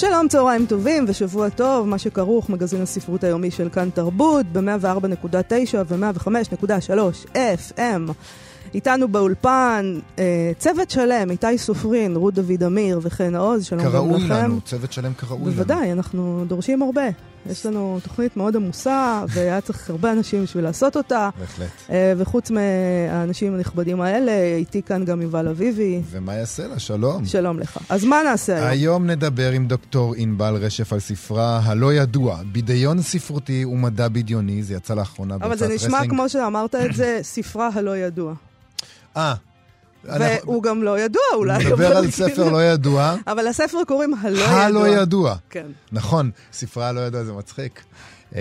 שלום, צהריים טובים ושבוע טוב, מה שכרוך, מגזין הספרות היומי של כאן תרבות, ב-104.9 ו-105.3 FM. איתנו באולפן אה, צוות שלם, איתי סופרין, רות דוד אמיר וחן עוז, שלום גם לכם. כראוי לנו, צוות שלם כראוי לנו. בוודאי, אנחנו דורשים הרבה. יש לנו תוכנית מאוד עמוסה, והיה צריך הרבה אנשים בשביל לעשות אותה. בהחלט. אה, וחוץ מהאנשים הנכבדים האלה, איתי כאן גם יובל אביבי. ומה יעשה לה? שלום. שלום לך. אז מה נעשה היום? היום נדבר עם דוקטור ענבל רשף על ספרה הלא ידוע, בידיון ספרותי ומדע בדיוני, זה יצא לאחרונה בהוצאת אבל רסלינג. זה נשמע כמו שאמרת את זה, ספרה הלא ידוע. אה. והוא גם לא ידוע אולי. נדבר על ספר לא ידוע. אבל לספר קוראים הלא ידוע. הלא ידוע. כן, נכון, ספרה לא ידוע זה מצחיק. אה,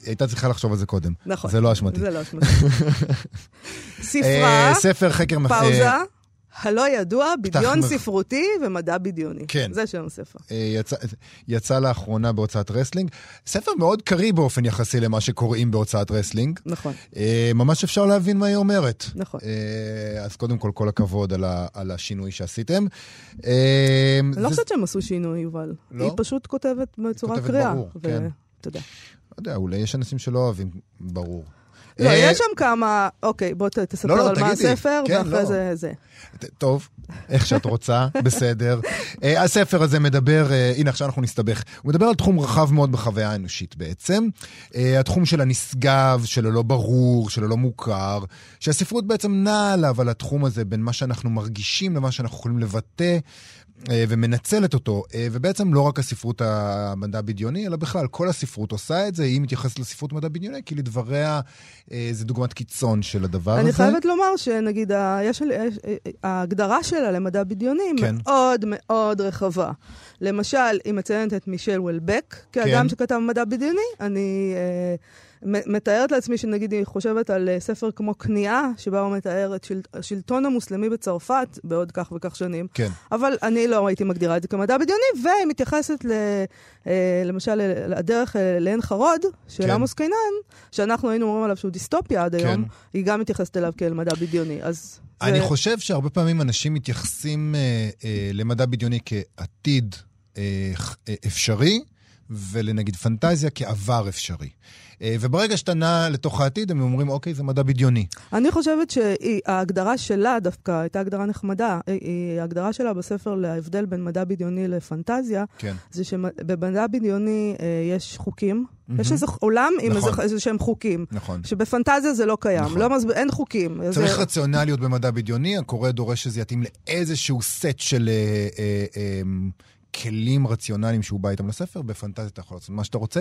היא הייתה צריכה לחשוב על זה קודם. נכון. זה לא אשמתי. זה לא אשמתי. ספרה, אה, ספר חקר... מח- אה, פאוזה, הלא ידוע, בידיון מח- ספרותי ומדע בדיוני. כן. זה שם הספר. אה, יצא, יצא לאחרונה בהוצאת רסלינג. ספר מאוד קריא באופן יחסי למה שקוראים בהוצאת רסלינג. נכון, אה, ממש אפשר להבין מה היא אומרת. נכון. אה, אז קודם כל, כל הכבוד על, ה, על השינוי שעשיתם. אני לא זה- חושבת שהם עשו שינוי, יובל. לא? היא פשוט כותבת בצורה כותבת קריאה. ברור, ו- כן. אתה יודע. לא יודע, אולי יש אנשים שלא אוהבים, ברור. לא, אה, יש שם כמה... אוקיי, בוא תספר לא, לא, על מה. הספר, כן, ואחרי לא. זה זה. טוב, איך שאת רוצה, בסדר. אה, הספר הזה מדבר, אה, הנה עכשיו אנחנו נסתבך, הוא מדבר על תחום רחב מאוד בחוויה האנושית בעצם. התחום של הנשגב, של הלא ברור, של הלא מוכר, שהספרות בעצם נעה עליו, על התחום הזה, בין מה שאנחנו מרגישים למה שאנחנו יכולים לבטא. אה, ומנצלת אותו, אה, ובעצם לא רק הספרות המדע בדיוני, אלא בכלל, כל הספרות עושה את זה, היא מתייחסת לספרות מדע בדיוני, כי לדבריה אה, זה דוגמת קיצון של הדבר הזה. אני חייבת לומר שנגיד, יש, יש, ההגדרה שלה למדע בדיוני כן. מאוד מאוד רחבה. למשל, היא מציינת את מישל וולבק כאדם כן. שכתב מדע בדיוני. אני אה, מתארת לעצמי שנגיד היא חושבת על אה, ספר כמו כניעה, שבה הוא מתאר את של, השלטון המוסלמי בצרפת בעוד כך וכך שנים. כן. אבל אני לא הייתי מגדירה את זה כמדע בדיוני, והיא מתייחסת ל, אה, למשל לדרך אה, לעין חרוד של כן. עמוס קינן, שאנחנו היינו אומרים עליו שהוא דיסטופיה עד היום, כן. היא גם מתייחסת אליו כאל מדע בדיוני. אז אני זה... חושב שהרבה פעמים אנשים מתייחסים אה, אה, למדע בדיוני כעתיד אה, אפשרי, ולנגיד פנטזיה כעבר אפשרי. אה, וברגע שאתה נע לתוך העתיד, הם אומרים, אוקיי, זה מדע בדיוני. אני חושבת שההגדרה שלה דווקא הייתה הגדרה נחמדה. ההגדרה שלה בספר להבדל בין מדע בדיוני לפנטזיה, כן. זה שבמדע בדיוני אה, יש חוקים. מהמם. יש איזה עולם עם נכון. איזה, איזה שהם חוקים. נכון. שבפנטזיה זה לא קיים, נכון. לא מסב... אין חוקים. צריך זה... רציונליות במדע בדיוני, הקורא דורש שזה יתאים לאיזשהו סט של אה, אה, אה, כלים רציונליים שהוא בא איתם לספר, בפנטזיה אתה יכול לעשות מה שאתה רוצה.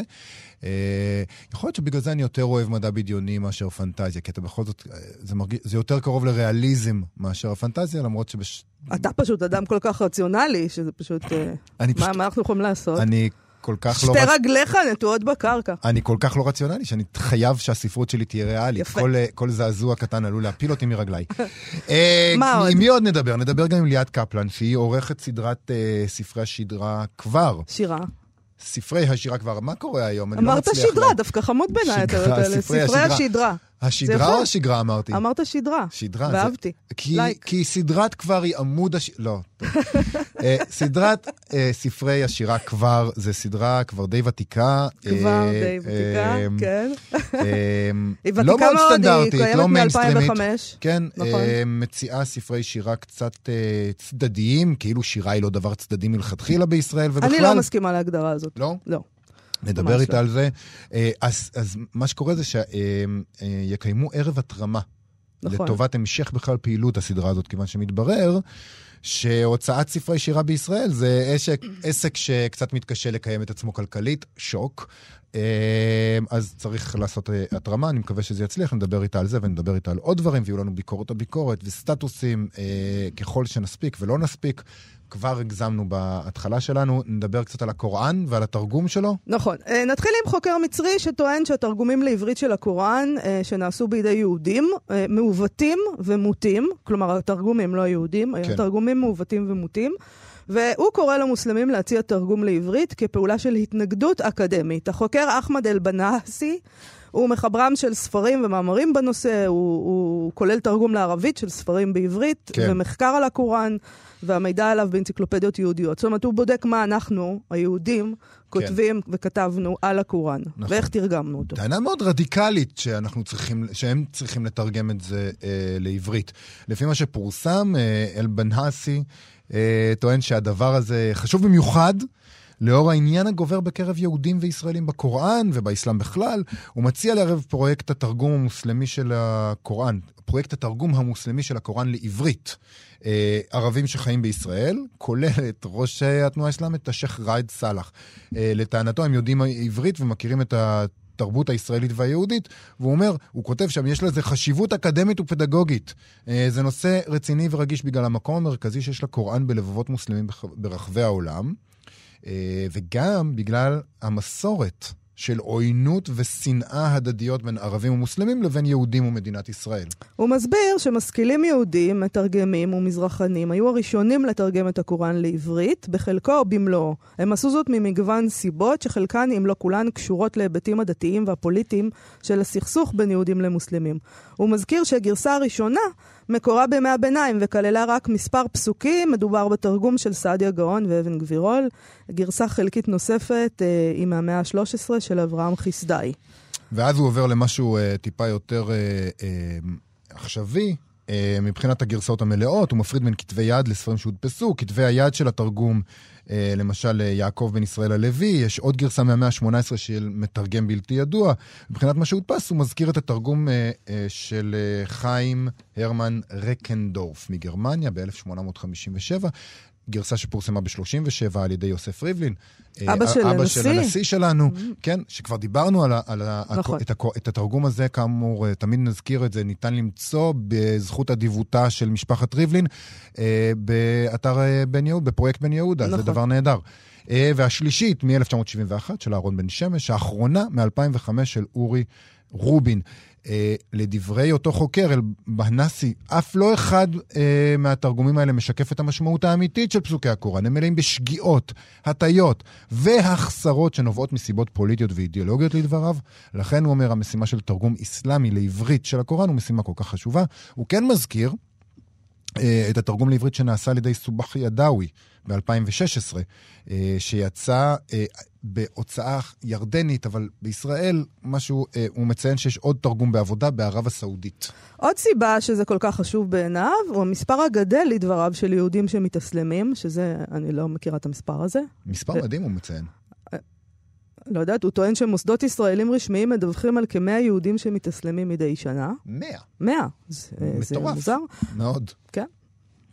אה, יכול להיות שבגלל זה אני יותר אוהב מדע בדיוני מאשר פנטזיה, כי אתה בכל זאת, אה, זה, מרגיש, זה יותר קרוב לריאליזם מאשר הפנטזיה, למרות שבש... אתה פשוט אדם כל כך רציונלי, שזה פשוט... אה, מה. מה אנחנו יכולים לעשות? אני כל כך לא... שתי רגליך נטועות בקרקע. אני כל כך לא רציונלי, שאני חייב שהספרות שלי תהיה ריאלית. יפה. כל, אה, כל זעזוע קטן עלול להפיל אותי מרגליי. אה, מה עוד? עם מי עוד נדבר? נדבר גם עם ליאת קפלן, שהיא עורכת סדרת אה, ספרי השירה כבר. שירה. ספרי השירה כבר. מה קורה היום? לא אמרת מצליח שדרה, לה- דווקא חמוד בעיניי. ספרי ספרי. השדרה. זה השדרה. או השגרה אמרתי? אמרת שדרה. שדרה. זה- ואהבתי. כי, like. כי סדרת כבר היא עמוד הש... לא. טוב. אה, סדרת אה, ספרי השירה כבר, זה סדרה כבר די ותיקה. כבר אה, די ותיקה, אה, כן. אה, היא לא ותיקה מאוד מאוד, היא סטנדרטית, קיימת לא מיינסטרימית. מ-2005. כן, נכון. אה, מציעה ספרי שירה קצת אה, צדדיים, כאילו שירה היא לא דבר צדדי מלכתחילה בישראל, ובכלל... אני לא מסכימה להגדרה הזאת. לא? לא. נדבר איתה לא. על זה. אה, אז, אז מה שקורה זה שיקיימו ערב התרמה. נכון. לטובת המשך בכלל פעילות הסדרה הזאת, כיוון שמתברר שהוצאת ספרי שירה בישראל זה עסק, עסק שקצת מתקשה לקיים את עצמו כלכלית, שוק. אה, אז צריך לעשות אה, התרמה, אני מקווה שזה יצליח, נדבר איתה על זה ונדבר איתה על עוד דברים, ויהיו לנו ביקורת הביקורת וסטטוסים אה, ככל שנספיק ולא נספיק. כבר הגזמנו בהתחלה שלנו, נדבר קצת על הקוראן ועל התרגום שלו. נכון. נתחיל עם חוקר מצרי שטוען שהתרגומים לעברית של הקוראן, שנעשו בידי יהודים, מעוותים ומוטים, כלומר התרגומים לא יהודים, כן. התרגומים מעוותים ומוטים. והוא קורא למוסלמים להציע תרגום לעברית כפעולה של התנגדות אקדמית. החוקר אחמד אל-בנאסי הוא מחברם של ספרים ומאמרים בנושא, הוא, הוא כולל תרגום לערבית של ספרים בעברית, כן. ומחקר על הקוראן, והמידע עליו באנציקלופדיות יהודיות. זאת אומרת, הוא בודק מה אנחנו, היהודים, כותבים כן. וכתבנו על הקוראן, נכון. ואיך תרגמנו אותו. טענה מאוד רדיקלית שאנחנו צריכים, שהם צריכים לתרגם את זה אה, לעברית. לפי מה שפורסם, אה, אל-בנאסי אה, טוען שהדבר הזה חשוב במיוחד. לאור העניין הגובר בקרב יהודים וישראלים בקוראן ובאסלאם בכלל, הוא מציע לערב פרויקט התרגום המוסלמי של הקוראן, פרויקט התרגום המוסלמי של הקוראן לעברית. אה, ערבים שחיים בישראל, כולל את ראש התנועה האסלאמית, השייח' ראיד סאלח. אה, לטענתו הם יודעים עברית ומכירים את ה... התרבות הישראלית והיהודית, והוא אומר, הוא כותב שם, יש לזה חשיבות אקדמית ופדגוגית. אה, זה נושא רציני ורגיש בגלל המקום המרכזי שיש לקוראן בלבבות מוסלמים ברחבי העולם, וגם בגלל המסורת של עוינות ושנאה הדדיות בין ערבים ומוסלמים לבין יהודים ומדינת ישראל. הוא מסביר שמשכילים יהודים, מתרגמים ומזרחנים היו הראשונים לתרגם את הקוראן לעברית, בחלקו או במלואו. הם עשו זאת ממגוון סיבות, שחלקן, אם לא כולן, קשורות להיבטים הדתיים והפוליטיים של הסכסוך בין יהודים למוסלמים. הוא מזכיר שהגרסה הראשונה מקורה בימי הביניים וכללה רק מספר פסוקים, מדובר בתרגום של סעדיה גאון ואבן גבירול. גרסה חלקית נוספת אה, היא מהמאה ה-13 של אברהם חיסדאי. ואז הוא עובר למשהו אה, טיפה יותר אה, אה, עכשווי. אה, מבחינת הגרסאות המלאות, הוא מפריד בין כתבי יד לספרים שהודפסו. כתבי היד של התרגום למשל אה, יעקב בן ישראל הלוי, יש עוד גרסה מהמאה ה-18 של מתרגם בלתי ידוע. מבחינת מה שהודפס, הוא מזכיר את התרגום אה, של חיים הרמן רקנדורף מגרמניה ב-1857. גרסה שפורסמה ב-37 על ידי יוסף ריבלין. אבא של אבא הנשיא. של הנשיא שלנו, mm-hmm. כן, שכבר דיברנו על, על נכון. את, את התרגום הזה, כאמור, תמיד נזכיר את זה, ניתן למצוא בזכות אדיבותה של משפחת ריבלין אה, באתר בן יהוד, בפרויקט בן יהודה, נכון. זה דבר נהדר. אה, והשלישית, מ-1971, של אהרון בן שמש, האחרונה, מ-2005, של אורי רובין. אה, לדברי אותו חוקר, אל-בהנסי, אף לא אחד אה, מהתרגומים האלה משקף את המשמעות האמיתית של פסוקי הקוראן. הם מלאים בשגיאות, הטיות והחסרות שנובעות מסיבות פוליטיות ואידיאולוגיות לדבריו. לכן הוא אומר, המשימה של תרגום איסלאמי לעברית של הקוראן הוא משימה כל כך חשובה. הוא כן מזכיר אה, את התרגום לעברית שנעשה על ידי סובחי ידאווי ב-2016, אה, שיצא אה, בהוצאה ירדנית, אבל בישראל, משהו, הוא מציין שיש עוד תרגום בעבודה בערב הסעודית. עוד סיבה שזה כל כך חשוב בעיניו, הוא המספר הגדל לדבריו של יהודים שמתאסלמים, שזה, אני לא מכירה את המספר הזה. מספר ו... מדהים הוא מציין. לא יודעת, הוא טוען שמוסדות ישראלים רשמיים מדווחים על כמאה יהודים שמתאסלמים מדי שנה. מאה. מאה. זה, זה מוזר. מאוד. כן.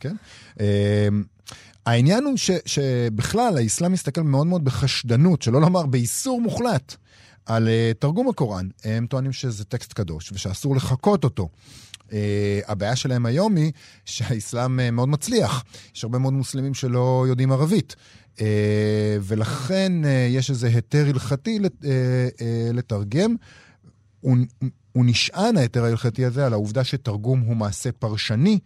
כן. העניין הוא ש, שבכלל האסלאם מסתכל מאוד מאוד בחשדנות, שלא לומר באיסור מוחלט, על uh, תרגום הקוראן. הם טוענים שזה טקסט קדוש ושאסור לחקות אותו. Uh, הבעיה שלהם היום היא שהאסלאם uh, מאוד מצליח. יש הרבה מאוד מוסלמים שלא יודעים ערבית. Uh, ולכן uh, יש איזה היתר הלכתי לת, uh, uh, לתרגם. הוא, הוא נשען, ההיתר ההלכתי הזה, על העובדה שתרגום הוא מעשה פרשני.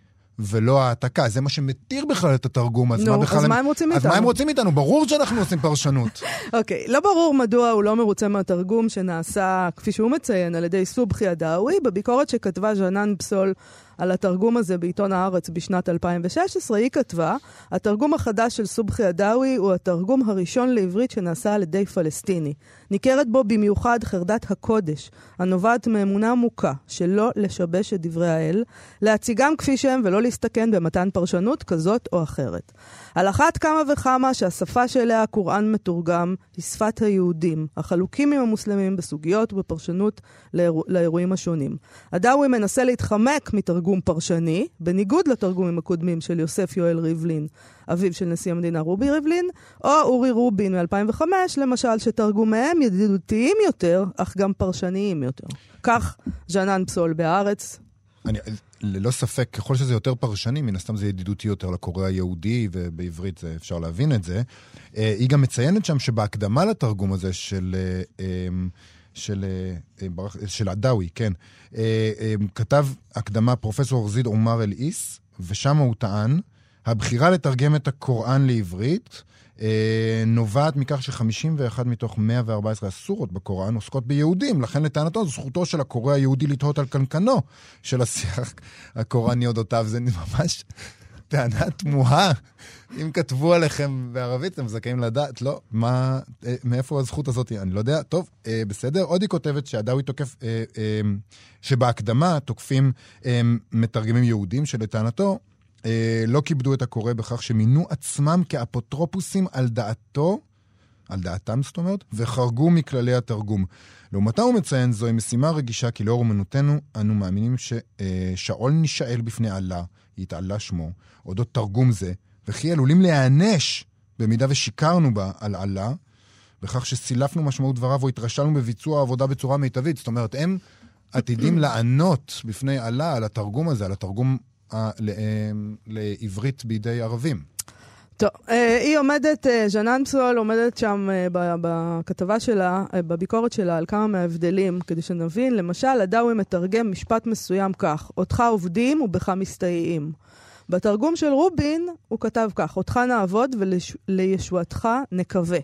ולא העתקה. זה מה שמתיר בכלל את התרגום. אז נו, מה אז הם... מה הם רוצים אז מאיתנו? אז מה הם רוצים מאיתנו? ברור שאנחנו עושים פרשנות. אוקיי, okay, לא ברור מדוע הוא לא מרוצה מהתרגום שנעשה, כפי שהוא מציין, על ידי סובחי הדאווי, בביקורת שכתבה ז'נן פסול על התרגום הזה בעיתון הארץ בשנת 2016, היא כתבה, התרגום החדש של סובחי הדאווי הוא התרגום הראשון לעברית שנעשה על ידי פלסטיני. ניכרת בו במיוחד חרדת הקודש, הנובעת מאמונה עמוקה שלא לשבש את דברי האל, להציגם כפי שהם ולא להסתכן במתן פרשנות כזאת או אחרת. על אחת כמה וכמה שהשפה שאליה הקוראן מתורגם היא שפת היהודים, החלוקים עם המוסלמים בסוגיות ובפרשנות לאיר... לאירועים השונים. הדאווי מנסה להתחמק מתרגום תרגום פרשני, בניגוד לתרגומים הקודמים של יוסף יואל ריבלין, אביו של נשיא המדינה רובי ריבלין, או אורי רובין מ-2005, למשל, שתרגומיהם ידידותיים יותר, אך גם פרשניים יותר. כך ז'נן פסול בהארץ. אני, ללא ספק, ככל שזה יותר פרשני, מן הסתם זה ידידותי יותר לקורא היהודי, ובעברית זה, אפשר להבין את זה. אה, היא גם מציינת שם שבהקדמה לתרגום הזה של... אה, אמ, של, אה, של עדאווי, כן. כתב הקדמה פרופסור זיד עומר אל-איס, ושם הוא טען, הבחירה לתרגם את הקוראן לעברית אה, נובעת מכך ש-51 מתוך 114 הסורות בקוראן עוסקות ביהודים, לכן לטענתו זכותו של הקורא היהודי לתהות על קנקנו של השיח הקוראני אודותיו. זה ממש טענה תמוהה. אם כתבו עליכם בערבית, אתם זכאים לדעת, לא, מה, אה, מאיפה הזכות הזאת? אני לא יודע. טוב, אה, בסדר. עוד היא כותבת שעדאווי תוקף, אה, אה, שבהקדמה תוקפים אה, מתרגמים יהודים, שלטענתו אה, לא כיבדו את הקורא בכך שמינו עצמם כאפוטרופוסים על דעתו, על דעתם זאת אומרת, וחרגו מכללי התרגום. לעומתה הוא מציין, זוהי משימה רגישה, כי לאור אמונותינו, אנו מאמינים ששאול נשאל בפני אללה, יתעלה שמו, אודות תרגום זה, וכי עלולים להיענש במידה ושיקרנו בה על אללה, בכך שסילפנו משמעות דבריו או התרשלנו בביצוע העבודה בצורה מיטבית. זאת אומרת, הם עתידים לענות בפני אללה על התרגום הזה, על התרגום אה, לעברית בידי ערבים. טוב, אה, היא עומדת, אה, ז'נן פסול עומדת שם בכתבה שלה, בביקורת שלה, על כמה מההבדלים, כדי שנבין. למשל, הדאווי מתרגם משפט מסוים כך, אותך עובדים ובך מסתייעים. בתרגום של רובין הוא כתב כך, אותך נעבוד ולישועתך נקווה.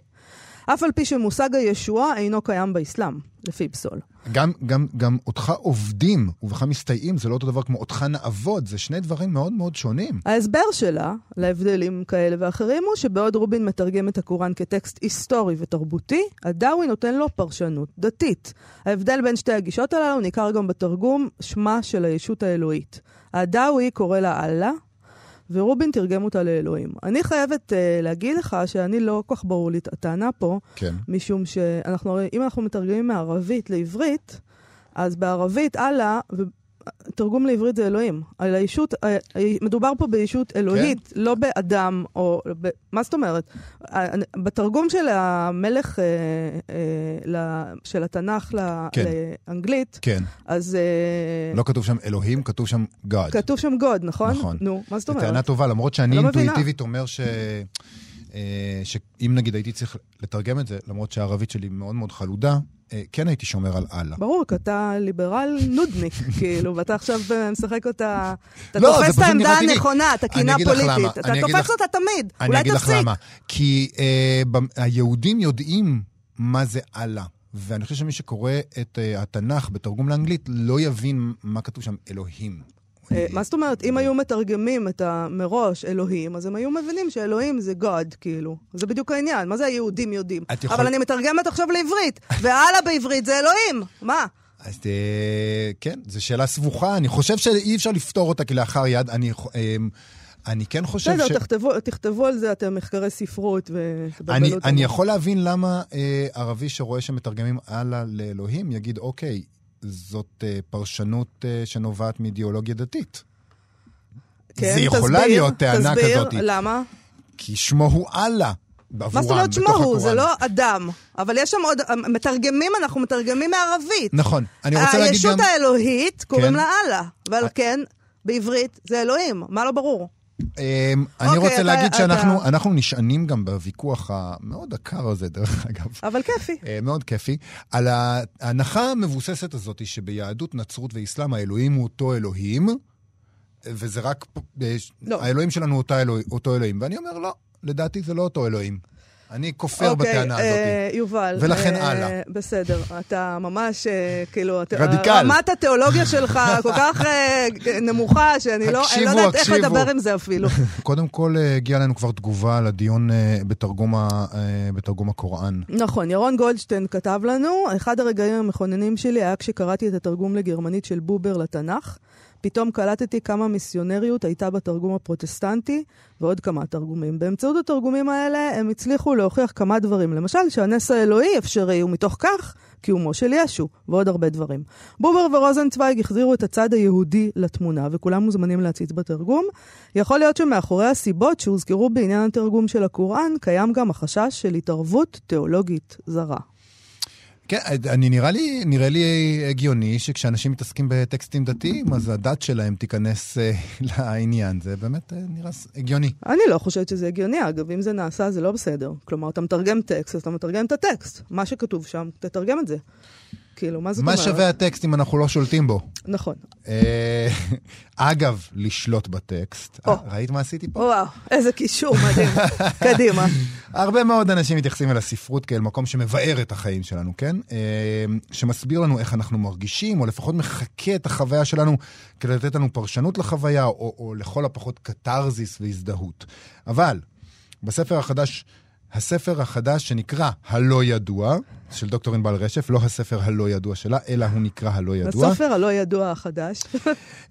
אף על פי שמושג הישועה אינו קיים באסלאם, לפי פסול. גם, גם, גם אותך עובדים ובך מסתייעים זה לא אותו דבר כמו אותך נעבוד, זה שני דברים מאוד מאוד שונים. ההסבר שלה להבדלים כאלה ואחרים הוא שבעוד רובין מתרגם את הקוראן כטקסט היסטורי ותרבותי, הדאווי נותן לו פרשנות דתית. ההבדל בין שתי הגישות הללו ניכר גם בתרגום שמה של הישות האלוהית. הדאווי קורא לה אללה, ורובין תרגם אותה לאלוהים. אני חייבת uh, להגיד לך שאני לא כל כך ברור לי את הטענה פה, כן. משום שאנחנו, אם אנחנו מתרגמים מערבית לעברית, אז בערבית אללה, תרגום לעברית זה אלוהים. על הישות, אה, אה, מדובר פה בישות אלוהית, כן. לא באדם, או... ב, מה זאת אומרת? בתרגום של המלך, של התנ"ך כן. לאנגלית, כן. אז... לא כתוב שם אלוהים, כתוב שם God. כתוב שם God, נכון? נכון. נו, מה זאת אומרת? זו טענה טובה, למרות שאני לא אינטואיטיבית אומר ש... שאם נגיד הייתי צריך לתרגם את זה, למרות שהערבית שלי מאוד מאוד חלודה, אה, כן הייתי שומר על אללה. ברור, כי אתה ליברל נודניק, כאילו, ואתה עכשיו משחק אותה... אתה לא, תופס את העמדה הנכונה, את הקינה הפוליטית. אתה תופס אותה תמיד, אולי תפסיק. אני אגיד לך למה. כי אה, היהודים יודעים מה זה אללה. ואני חושב שמי שקורא את uh, התנ"ך בתרגום לאנגלית לא יבין מה כתוב שם אלוהים. אה, מה זאת אומרת? אם היו מתרגמים את מראש אלוהים, אז הם היו מבינים שאלוהים זה God, כאילו. זה בדיוק העניין. מה זה היהודים יודעים? אבל אני מתרגמת עכשיו לעברית, והלאה בעברית זה אלוהים. מה? אז אה, כן, זו שאלה סבוכה. אני חושב שאי אפשר לפתור אותה כלאחר יד. אני... אה, אני כן חושב ש... בסדר, תכתבו, תכתבו על זה, אתם מחקרי ספרות ותבלבלו אותנו. אני יכול להבין למה אה, ערבי שרואה שמתרגמים הלאה לאלוהים, יגיד, אוקיי, זאת uh, פרשנות uh, שנובעת מאידיאולוגיה דתית. כן, זה יכולה תסביר, להיות טענה תסביר, כזאת. תסביר, למה? כי שמו הוא אללה. מה זאת אומרת שמו הוא? זה לא אדם. אבל יש שם עוד, מתרגמים, אנחנו מתרגמים מערבית. נכון. אני רוצה להגיד גם... הישות האלוהית קוראים כן. לה אללה. ועל כן, בעברית זה אלוהים. מה לא ברור? אמ, אני אוקיי, רוצה להגיד שאנחנו נשענים גם בוויכוח המאוד עקר הזה, דרך אגב. אבל כיפי. אה, מאוד כיפי. על ההנחה המבוססת הזאת שביהדות, נצרות ואסלאם האלוהים הוא אותו אלוהים, וזה רק... אה, לא. האלוהים שלנו אותו אלוהים. ואני אומר, לא, לדעתי זה לא אותו אלוהים. אני כופר okay, אוקיי, בטענה הזאת. אה, יובל. ולכן אה, הלאה. בסדר, אתה ממש, אה, כאילו, רדיקל. רמת התיאולוגיה שלך כל כך אה, נמוכה, שאני לא, הקשיבו, לא יודעת איך לדבר עם זה אפילו. קודם כל, אה, הגיעה לנו כבר תגובה לדיון אה, בתרגום, ה, אה, בתרגום הקוראן. נכון, ירון גולדשטיין כתב לנו, אחד הרגעים המכוננים שלי היה כשקראתי את התרגום לגרמנית של בובר לתנ"ך. פתאום קלטתי כמה מיסיונריות הייתה בתרגום הפרוטסטנטי ועוד כמה תרגומים. באמצעות התרגומים האלה הם הצליחו להוכיח כמה דברים. למשל, שהנס האלוהי אפשרי, ומתוך כך קיומו של ישו, ועוד הרבה דברים. בובר ורוזנצוויג החזירו את הצד היהודי לתמונה, וכולם מוזמנים להציץ בתרגום. יכול להיות שמאחורי הסיבות שהוזכרו בעניין התרגום של הקוראן, קיים גם החשש של התערבות תיאולוגית זרה. כן, אני נראה לי, נראה לי הגיוני שכשאנשים מתעסקים בטקסטים דתיים, אז הדת שלהם תיכנס אה, לעניין. זה באמת אה, נראה הגיוני. אני לא חושבת שזה הגיוני. אגב, אם זה נעשה, זה לא בסדר. כלומר, אתה מתרגם טקסט, אז אתה מתרגם את הטקסט. מה שכתוב שם, תתרגם את זה. כאילו, מה זאת מה אומרת? שווה הטקסט אם אנחנו לא שולטים בו? נכון. אה, אגב, לשלוט בטקסט. אה, ראית מה עשיתי פה? וואו, איזה קישור מדהים. קדימה. הרבה מאוד אנשים מתייחסים אל הספרות כאל מקום שמבאר את החיים שלנו, כן? אה, שמסביר לנו איך אנחנו מרגישים, או לפחות מחקה את החוויה שלנו כדי לתת לנו פרשנות לחוויה, או, או לכל הפחות קתרזיס והזדהות. אבל בספר החדש, הספר החדש שנקרא הלא ידוע, של דוקטור ענבל רשף, לא הספר הלא ידוע שלה, אלא הוא נקרא הלא ידוע. הספר הלא ידוע החדש.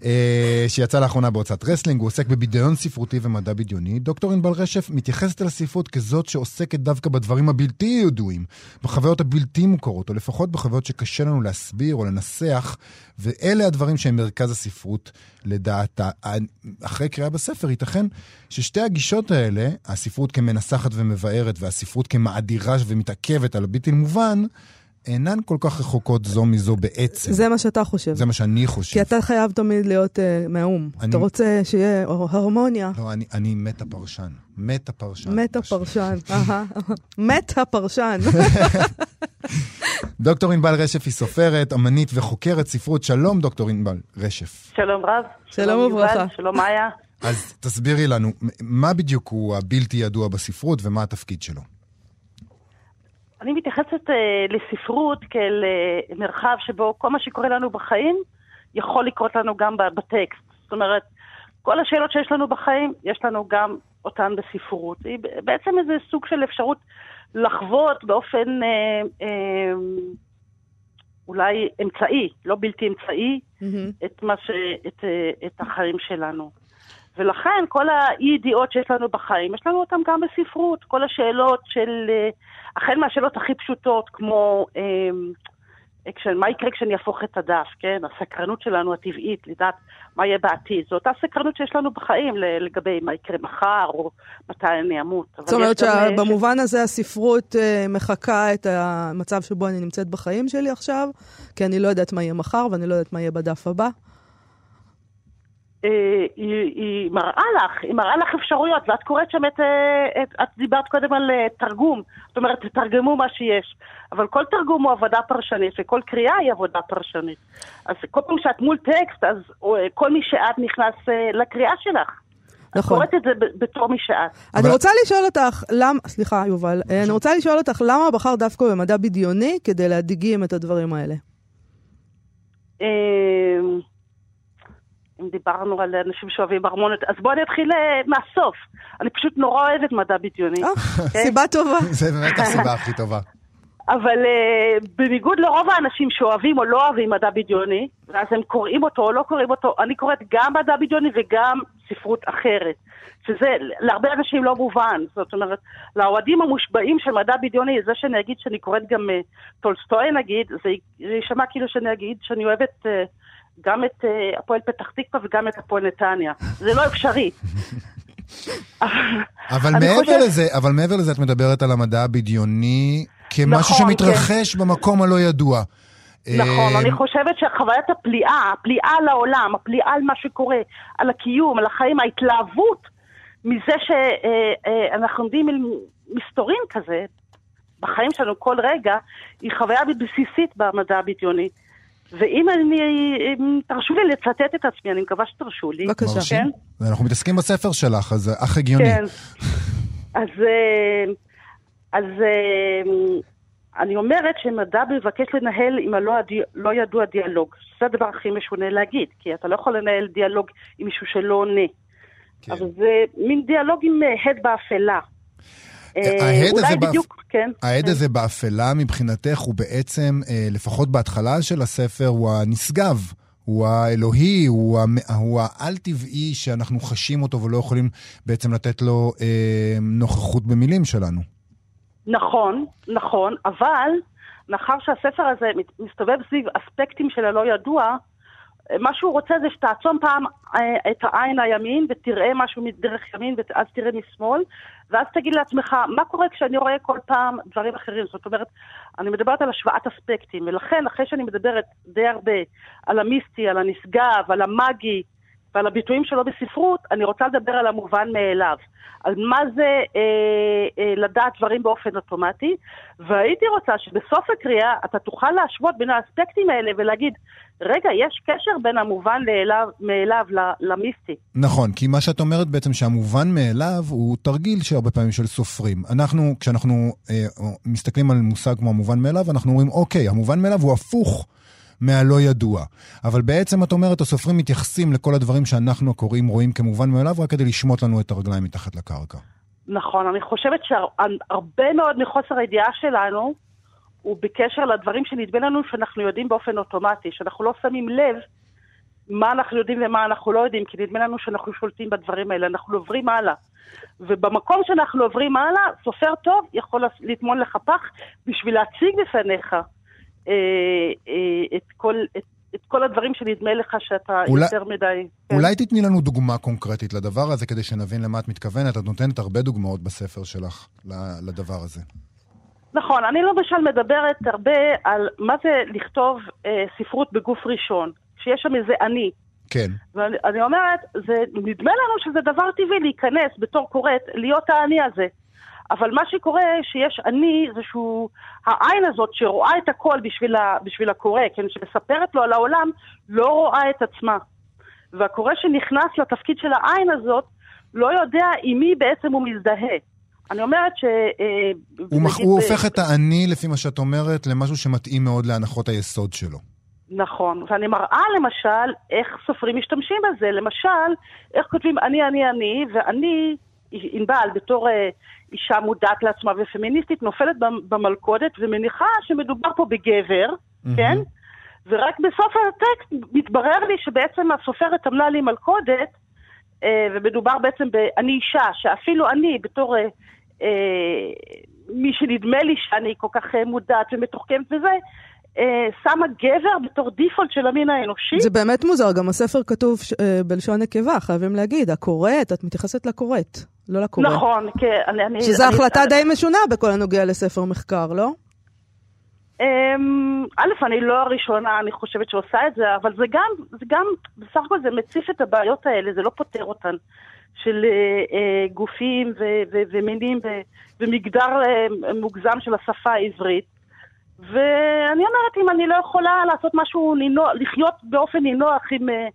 אה, שיצא לאחרונה בהוצאת רסלינג, הוא עוסק בבידיון ספרותי ומדע בדיוני. דוקטור ענבל רשף מתייחסת אל הספרות כזאת שעוסקת דווקא בדברים הבלתי ידועים, בחוויות הבלתי מוכרות, או לפחות בחוויות שקשה לנו להסביר או לנסח, ואלה הדברים שהם מרכז הספרות לדעתה. אחרי קריאה בספר, ייתכן ששתי הגישות האלה, הספרות כמנסחת ומבארת, והספרות כמאדירה ומתעכבת על הבלתי מובן, אינן כל כך רחוקות זו מזו בעצם. זה מה שאתה חושב. זה מה שאני חושב. כי אתה חייב תמיד להיות uh, מהאו"ם. אני- אתה רוצה שיהיה הרמוניה. לא, אני, אני מת הפרשן. מת הפרשן. מת הפרשן. אהה. מת הפרשן. דוקטור ענבל רשף היא סופרת, אמנית וחוקרת ספרות. שלום, דוקטור ענבל רשף. שלום רב. שלום וברכה. שלום מאיה. אז תסבירי לנו, מה בדיוק הוא הבלתי ידוע בספרות ומה התפקיד שלו? אני מתייחסת אה, לספרות כאל אה, מרחב שבו כל מה שקורה לנו בחיים יכול לקרות לנו גם בטקסט. זאת אומרת, כל השאלות שיש לנו בחיים, יש לנו גם אותן בספרות. היא בעצם איזה סוג של אפשרות לחוות באופן אה, אה, אולי אמצעי, לא בלתי אמצעי, מהמם. את, מה ש... את, אה, את החיים שלנו. ולכן כל האי-ידיעות שיש לנו בחיים, יש לנו אותן גם בספרות. כל השאלות של, אה, החל מהשאלות הכי פשוטות, כמו כש- מה יקרה כשאני אהפוך את הדף, כן? הסקרנות שלנו הטבעית, לדעת מה יהיה בעתיד. זו אותה סקרנות שיש לנו בחיים לגבי מה יקרה מחר, או מתי אני אמות. זאת אומרת אה, שבמובן הזה הספרות אה, מחקה את המצב שבו אני נמצאת בחיים שלי עכשיו, כי אני לא יודעת מה יהיה מחר ואני לא יודעת מה יהיה בדף הבא. אה, היא, היא מראה לך, היא מראה לך אפשרויות, ואת קוראת שם את, אה, את, את דיברת קודם על אה, תרגום, זאת אומרת, תתרגמו מה שיש, אבל כל תרגום הוא עבודה פרשנית, וכל קריאה היא עבודה פרשנית. אז כל פעם שאת מול טקסט, אז כל מי שאת נכנס אה, לקריאה שלך. את נכון. קוראת את זה בתור מי שאת. אני רוצה לשאול אותך, למה, סליחה יובל, אני רוצה לשאול אותך למה בחר דווקא במדע בדיוני כדי להדגים את הדברים האלה? אם דיברנו על אנשים שאוהבים הרמוניות, אז בואו אני אתחיל אה, מהסוף. אני פשוט נורא אוהבת מדע בדיוני. אוקיי? סיבה טובה. זה באמת הסיבה הכי טובה. אבל uh, בניגוד לרוב האנשים שאוהבים או לא אוהבים מדע בדיוני, ואז הם קוראים אותו או לא קוראים אותו, אני קוראת גם מדע בדיוני וגם ספרות אחרת. שזה להרבה אנשים לא מובן. זאת אומרת, לאוהדים המושבעים של מדע בדיוני, זה שאני אגיד שאני קוראת גם uh, טולסטוי נגיד, זה יישמע כאילו שאני אגיד שאני אוהבת uh, גם את uh, הפועל פתח תקווה וגם את הפועל נתניה. זה לא אפשרי. אבל מעבר חושבת- לזה, אבל מעבר לזה את מדברת על המדע הבדיוני כמשהו נכון, שמתרחש במקום הלא ידוע. נכון, אה, אני חושבת שחוויית הפליאה, הפליאה על העולם, הפליאה על מה שקורה, על הקיום, על החיים, ההתלהבות מזה שאנחנו עומדים עם מסתורין כזה בחיים שלנו כל רגע, היא חוויה בסיסית במדע הבדיוני. ואם אני, אם תרשו לי לצטט את עצמי, אני מקווה שתרשו לי. בבקשה. כן? אנחנו מתעסקים בספר שלך, אז זה אך הגיוני. כן. אז, אה, אז אה, אני אומרת שמדע מבקש לנהל עם הלא הדי- לא ידוע דיאלוג. זה הדבר הכי משונה להגיד, כי אתה לא יכול לנהל דיאלוג עם מישהו שלא עונה. כן. אבל זה מין דיאלוג עם אה, הד באפלה. אה, ההד הזה באפ- בדיוק, כן. העד הזה באפלה מבחינתך הוא בעצם, אה, לפחות בהתחלה של הספר, הוא הנשגב. הוא האלוהי, הוא, המ... הוא העל-טבעי שאנחנו חשים אותו ולא יכולים בעצם לתת לו אה, נוכחות במילים שלנו. נכון, נכון, אבל מאחר שהספר הזה מסתובב סביב אספקטים של הלא ידוע, מה שהוא רוצה זה שתעצום פעם אה, את העין הימין ותראה משהו מדרך ימין ואז תראה משמאל, ואז תגיד לעצמך, מה קורה כשאני רואה כל פעם דברים אחרים? זאת אומרת, אני מדברת על השוואת אספקטים, ולכן אחרי שאני מדברת די הרבה על המיסטי, על הנשגב, על המאגי ועל הביטויים שלו בספרות, אני רוצה לדבר על המובן מאליו. על מה זה אה, אה, לדעת דברים באופן אוטומטי, והייתי רוצה שבסוף הקריאה אתה תוכל להשוות בין האספקטים האלה ולהגיד, רגע, יש קשר בין המובן לאליו, מאליו למיסטי. נכון, כי מה שאת אומרת בעצם שהמובן מאליו הוא תרגיל שהרבה פעמים של סופרים. אנחנו, כשאנחנו אה, מסתכלים על מושג כמו המובן מאליו, אנחנו אומרים, אוקיי, המובן מאליו הוא הפוך. מהלא ידוע. אבל בעצם את אומרת, הסופרים מתייחסים לכל הדברים שאנחנו הקוראים רואים כמובן מאליו, רק כדי לשמוט לנו את הרגליים מתחת לקרקע. נכון, אני חושבת שהרבה מאוד מחוסר הידיעה שלנו הוא בקשר לדברים שנדמה לנו שאנחנו יודעים באופן אוטומטי, שאנחנו לא שמים לב מה אנחנו יודעים ומה אנחנו לא יודעים, כי נדמה לנו שאנחנו שולטים בדברים האלה, אנחנו עוברים הלאה. ובמקום שאנחנו עוברים הלאה, סופר טוב יכול לטמון לך פח בשביל להציג בפניך את כל, את, את כל הדברים שנדמה לך שאתה אולי, יותר מדי... כן. אולי תתני לנו דוגמה קונקרטית לדבר הזה, כדי שנבין למה את מתכוונת. את נותנת הרבה דוגמאות בספר שלך לדבר הזה. נכון, אני למשל מדברת הרבה על מה זה לכתוב אה, ספרות בגוף ראשון, שיש שם איזה אני. כן. ואני אומרת, זה, נדמה לנו שזה דבר טבעי להיכנס בתור קוראת, להיות האני הזה. אבל מה שקורה, שיש אני, זה שהוא, העין הזאת שרואה את הכל בשביל, ה, בשביל הקורא, כן, שמספרת לו על העולם, לא רואה את עצמה. והקורא שנכנס לתפקיד של העין הזאת, לא יודע עם מי בעצם הוא מזדהה. אני אומרת ש... אה, הוא, מח... הוא הופך את האני, לפי מה שאת אומרת, למשהו שמתאים מאוד להנחות היסוד שלו. נכון, ואני מראה למשל איך סופרים משתמשים בזה. למשל, איך כותבים אני, אני, אני, ואני, ענבל, בתור אה, אישה מודעת לעצמה ופמיניסטית, נופלת במלכודת ומניחה שמדובר פה בגבר, mm-hmm. כן? ורק בסוף הטקסט מתברר לי שבעצם הסופרת עמלה לי מלכודת, אה, ומדובר בעצם ב"אני אישה", שאפילו אני, בתור אה, אה, מי שנדמה לי שאני כל כך אה, מודעת ומתוחכמת וזה, אה, שמה גבר בתור דיפולט של המין האנושי. זה באמת מוזר, גם הספר כתוב אה, בלשון נקבה, חייבים להגיד, הקוראת, את מתייחסת לקוראת, לא לקורא. נכון, כן. אני, שזו החלטה אני, די משונה בכל הנוגע לספר מחקר, לא? אמ, א', אני לא הראשונה, אני חושבת שעושה את זה, אבל זה גם, זה גם, בסך הכל זה מציף את הבעיות האלה, זה לא פותר אותן, של אה, אה, גופים ו- ו- ומינים ו- ומגדר אה, מוגזם של השפה העברית. ואני אומרת, אם אני לא יכולה לעשות משהו, נינוח, לחיות באופן נינוח עם... אה,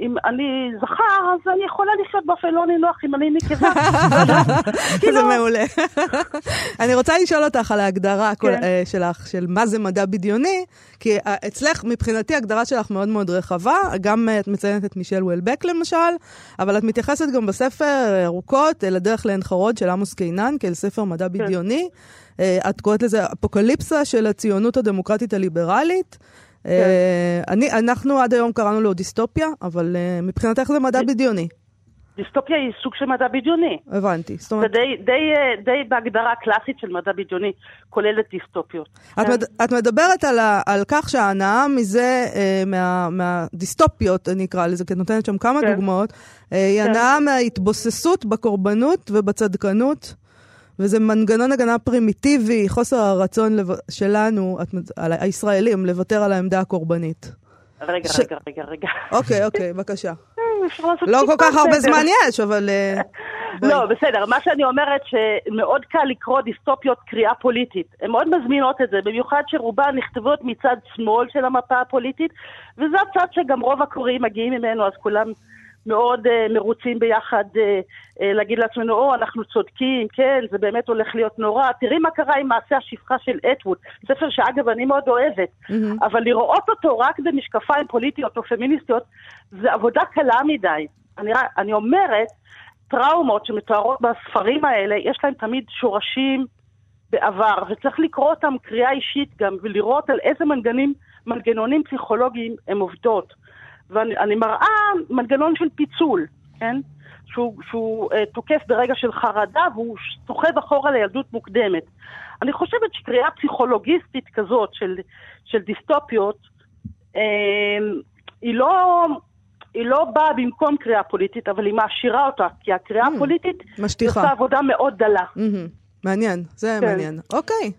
אם אני זכר, אז אני יכולה לחיות באופן לא נינוח אם אני נקבה. זה כאילו- מעולה. אני רוצה לשאול אותך על ההגדרה כן. אה, שלך, של מה זה מדע בדיוני, כי אה, אצלך, מבחינתי, ההגדרה שלך מאוד מאוד רחבה. גם את מציינת את מישל וולבק למשל, אבל את מתייחסת גם בספר ארוכות לדרך לעין חרוד של עמוס קינן, כאל ספר מדע כן. בדיוני. את קוראת לזה אפוקליפסה של הציונות הדמוקרטית הליברלית. אה, אני, אנחנו עד היום קראנו לו דיסטופיה, אבל uh, מבחינתך זה מדע בדיוני. דיסטופיה היא סוג של מדע בדיוני. הבנתי. זאת אומרת... זה די, די, אה, די בהגדרה הקלאסית של מדע בדיוני, כוללת דיסטופיות. את, כן. מד, את מדברת על, ה, על כך שההנאה מזה, אה, מה, מהדיסטופיות, אני אקרא לזה, כי את נותנת שם כמה כן. דוגמאות, אה, היא כן. הנאה מההתבוססות בקורבנות ובצדקנות. וזה מנגנון הגנה פרימיטיבי, חוסר הרצון לב... שלנו, את... הישראלים, לוותר על העמדה הקורבנית. רגע, ש... רגע, רגע, רגע. אוקיי, אוקיי, בבקשה. לא כל כך הרבה זמן יש, אבל... אה, לא, בסדר. מה שאני אומרת, שמאוד קל לקרוא דיסטופיות קריאה פוליטית. הן מאוד מזמינות את זה, במיוחד שרובן נכתבות מצד שמאל של המפה הפוליטית, וזה הצד שגם רוב הקוראים מגיעים ממנו, אז כולם מאוד uh, מרוצים ביחד uh, uh, להגיד לעצמנו, או, אנחנו צודקים, כן, זה באמת הולך להיות נורא. תראי מה קרה עם מעשה השפחה של אטווד, ספר שאגב אני מאוד אוהבת, mm-hmm. אבל לראות אותו רק במשקפיים פוליטיות או פמיניסטיות, זה עבודה קלה מדי. אני, אני אומרת, טראומות שמתוארות בספרים האלה, יש להם תמיד שורשים בעבר, וצריך לקרוא אותם קריאה אישית גם, ולראות על איזה מנגנים, מנגנונים פסיכולוגיים הם עובדות. ואני מראה מנגנון של פיצול, כן? שהוא, שהוא uh, תוקף ברגע של חרדה והוא סוחב אחורה לילדות מוקדמת. אני חושבת שקריאה פסיכולוגיסטית כזאת של, של דיסטופיות, אה, היא לא... היא לא באה במקום קריאה פוליטית, אבל היא מעשירה אותה, כי הקריאה Mm, הפוליטית משטיחה. עושה עבודה מאוד דלה. מהמם. מעניין, זה כן. מעניין. אוקיי.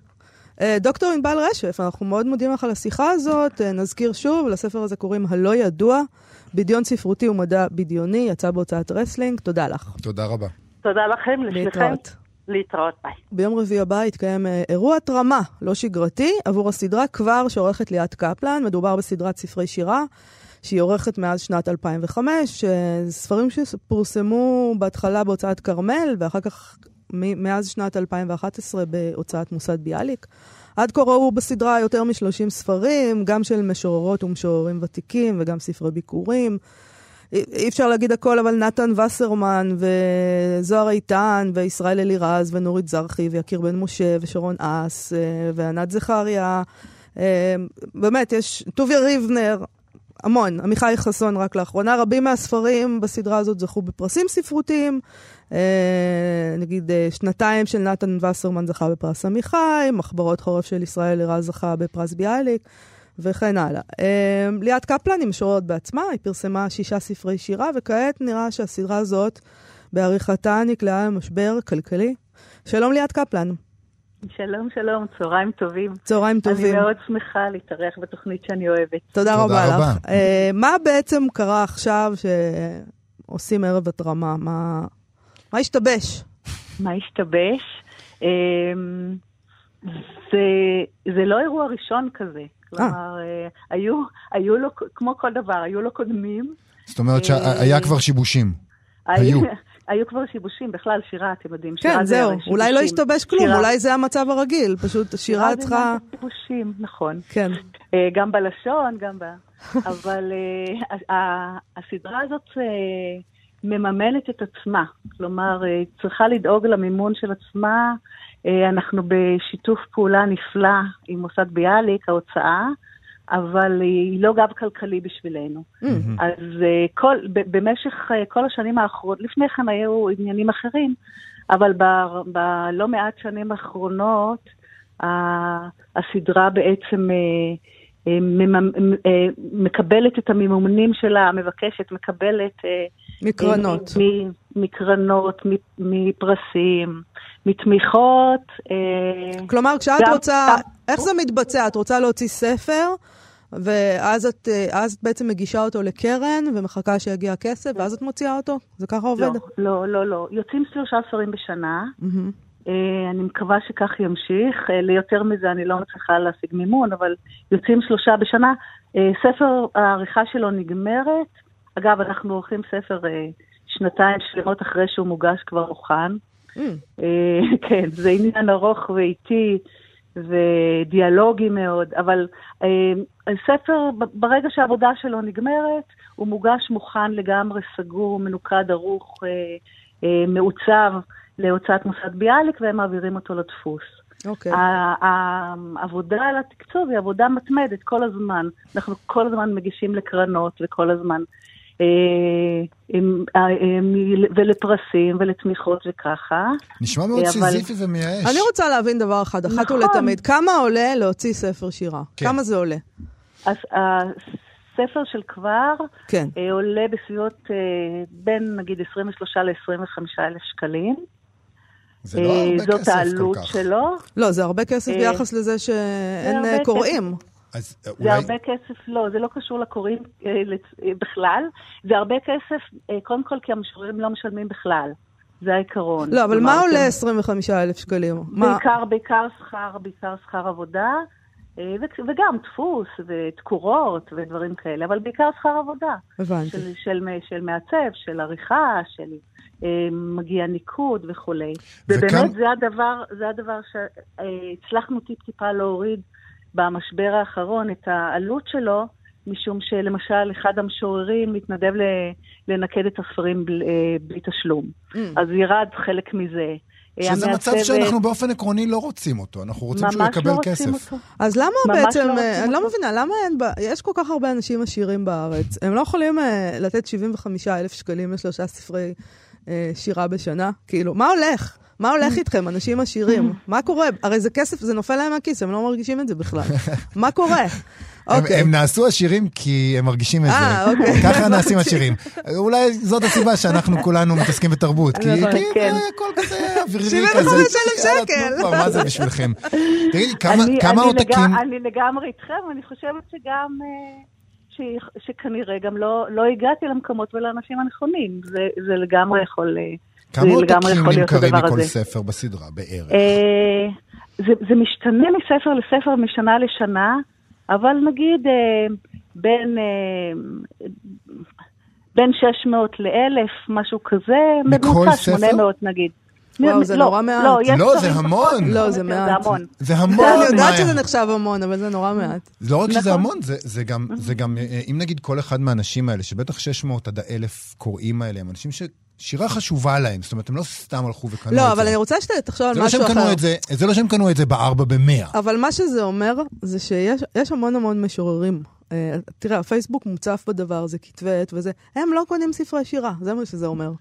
אה, דוקטור ענבל רשף, אנחנו מאוד מודים לך על השיחה הזאת. אה, נזכיר שוב, לספר הזה קוראים הלא ידוע, בידיון ספרותי ומדע בדיוני, יצא בהוצאת רסלינג. תודה לך. תודה רבה. תודה לכם, לשניכם. להתראות. ביי. ביום רביעי הבא יתקיים אה, אירוע התרמה לא שגרתי עבור הסדרה כבר שעורכת ליאת קפלן. מדובר בסדרת ספרי שירה שהיא עורכת מאז שנת 2005, אה, ספרים שפורסמו בהתחלה בהוצאת כרמל ואחר כך מאז שנת 2011 בהוצאת מוסד ביאליק. עד כה ראו בסדרה יותר מ-30 ספרים, גם של משוררות ומשוררים ותיקים וגם ספרי ביקורים. אי אפשר להגיד הכל, אבל נתן וסרמן, וזוהר איתן, וישראל אלירז, ונורית זרחי, ויקיר בן משה, ושרון אס, אה, וענת זכריה. אה, באמת, יש טוביה ריבנר, המון. עמיחי חסון רק לאחרונה. רבים מהספרים בסדרה הזאת זכו בפרסים ספרותיים. אה, נגיד, אה, שנתיים של נתן וסרמן זכה בפרס עמיחי, מחברות חורף של ישראל אלירז זכה בפרס ביאליק. וכן הלאה. אה, ליאת קפלן היא משוררת בעצמה, היא פרסמה שישה ספרי שירה, וכעת נראה שהסדרה הזאת, בעריכתה נקלעה למשבר כלכלי. שלום ליאת קפלן, שלום, שלום, צהריים טובים. צהריים טובים. אני מאוד שמחה להתארח בתוכנית שאני אוהבת. תודה תודה רבה רבה. לך. אה, מה בעצם קרה עכשיו שעושים ערב התרמה? מה, מה השתבש? מה השתבש? אמ, זה, זה לא אירוע ראשון כזה. כלומר, אה, היו, היו לו, כמו כל דבר, היו לו קודמים. זאת אומרת אה, שהיה כבר שיבושים. היו. היו כבר שיבושים, בכלל שירה, אתם יודעים. כן, שירה זה זהו, הרי אולי לא שיבושים. השתבש כלום, שירה- אולי זה המצב הרגיל, פשוט שירה צריכה... שיבושים, נכון. כן. אה, גם בלשון, גם ב... אבל אה, הסדרה הזאת אה, מממנת את עצמה. כלומר, היא צריכה לדאוג למימון של עצמה. אנחנו בשיתוף פעולה נפלא עם מוסד ביאליק, ההוצאה, אבל היא לא גב כלכלי בשבילנו. אז אה, כל, במשך אה, כל השנים האחרונות, לפני כן היו עניינים אחרים, אבל ב- בלא מעט שנים האחרונות, ה- הסדרה בעצם אה, אה, מממ- אה, מקבלת את המימונים שלה, מבקשת, מקבלת... אה, מקרנות. מקרנות, מפרסים, מתמיכות. כלומר, כשאת גם- רוצה, איך זה מתבצע? את רוצה להוציא ספר, ואז את, אה, אז את בעצם מגישה אותו לקרן, ומחכה שיגיע הכסף, ואז את מוציאה אותו? זה ככה עובד? לא, לא, לא, לא. יוצאים שלושה ספרים בשנה. אה, אני מקווה שכך ימשיך. אה, ליותר מזה אני לא מצליחה להשיג מימון, אבל יוצאים שלושה בשנה. אה, ספר, העריכה שלו נגמרת. אגב, אנחנו עורכים ספר אה, שנתיים שלמות אחרי שהוא מוגש כבר מוכן. Mm. אה, כן, זה עניין ארוך ואיטי ודיאלוגי מאוד, אבל אה, הספר, ב- ברגע שהעבודה שלו נגמרת, הוא מוגש מוכן לגמרי, סגור, מנוקד, ערוך, אה, אה, מעוצב להוצאת מוסד ביאליק, והם מעבירים אותו לדפוס. אוקיי. ה- העבודה על התקצוב היא עבודה מתמדת כל הזמן. אנחנו כל הזמן מגישים לקרנות וכל הזמן, אה, אה, אה, ולפרסים ולתמיכות וככה. נשמע מאוד אבל- סיזיפי ומייאש. אני רוצה להבין דבר אחד, אחת נכון. ולתמיד. כמה עולה להוציא ספר שירה? כן. כמה זה עולה? אז הספר של כבר כן. אה, עולה בסביבות אה, בין נגיד 23 ל-25 אלף שקלים. זה לא אה, הרבה זאת כסף כל העלות כך. שלו. לא, זה הרבה כסף ביחס לזה שאין. קוראים. אז אה, זה אולי... הרבה כסף, לא, זה לא קשור לקוראים אה, בכלל. זה הרבה כסף, אה, קודם כל כי המשוררים לא משלמים בכלל. זה העיקרון. לא, אבל מה עולה אתם- 25,000 שקלים? מה- בעיקר, בעיקר שכר, בעיקר שכר עבודה, וגם דפוס ותקורות ודברים כאלה, אבל בעיקר שכר עבודה. הבנתי. של, של, של מעצב, של עריכה, של אה, מגיע ניקוד וכולי. וכאן- ובאמת זה הדבר, זה הדבר שהצלחנו טיפ-טיפה להוריד במשבר האחרון, את העלות שלו, משום שלמשל אחד המשוררים מתנדב לנקד את הספרים בל- אה, בלי תשלום. Mm. אז ירד חלק מזה. אה, שזה מצב המעצבת- שאנחנו באופן עקרוני לא רוצים אותו, אנחנו רוצים שהוא יקבל לא כסף. אותו. אז למה ממש בעצם, לא אה, אני לא. מבינה, למה אין, ב- יש כל כך הרבה אנשים עשירים בארץ, הם לא יכולים אה, לתת 75 אלף שקלים לשלושה ספרי אה, שירה בשנה? כאילו, מה הולך? מה הולך איתכם, אנשים עשירים? מה קורה? הרי זה כסף, זה נופל להם מהכיס, הם לא מרגישים את זה בכלל. מה קורה? הם, אוקיי. הם נעשו עשירים כי הם מרגישים את אה, זה. אוקיי. ככה נעשים עשירים. אולי זאת הסיבה שאנחנו כולנו מתעסקים בתרבות. כי נכון, כן. הכל כזה אווירי 75,000 כזה. יאללה, שקל. תנו כבר, מה זה בשבילכם? תגידי, כמה- עותקים... אני לגמרי איתכם, אני חושבת שגם, אה, שכנראה גם לא לא הגעתי למקומות ולאנשים הנכונים. זה זה לגמרי יכול אה, כמה עותקים נמכרים מכל הזה. ספר בסדרה בערך? אה, זה, זה משתנה מספר לספר, משנה לשנה, אבל נגיד אה, בין, אה, בין 600 ל-1,000, משהו כזה, מכל ספר? 800 נגיד. וואו, זה לא, נורא מעט. לא, לא, זה המון. לא, זה מעט. זה המון. זה המון, אני יודעת. שזה נחשב המון, אבל זה נורא מעט. לא רק שזה נכון. המון, זה, זה, גם, זה גם, אה, אם נגיד כל אחד מהאנשים האלה, שבטח 600 עד 1,000 קוראים האלה, הם אנשים ששירה חשובה להם, זאת אומרת, הם לא סתם הלכו וקנו את לא, זה. אבל אני רוצה שתחשוב על זה לא משהו קנו אחר. את זה, זה לא שהם קנו את זה בארבע במאה. אבל מה שזה אומר, זה שיש יש המון המון משוררים. אה, תראה, הפייסבוק מוצף בדבר הזה, כתבי עת וזה. הם לא קונים ספרי שירה, זה מה שזה אומר.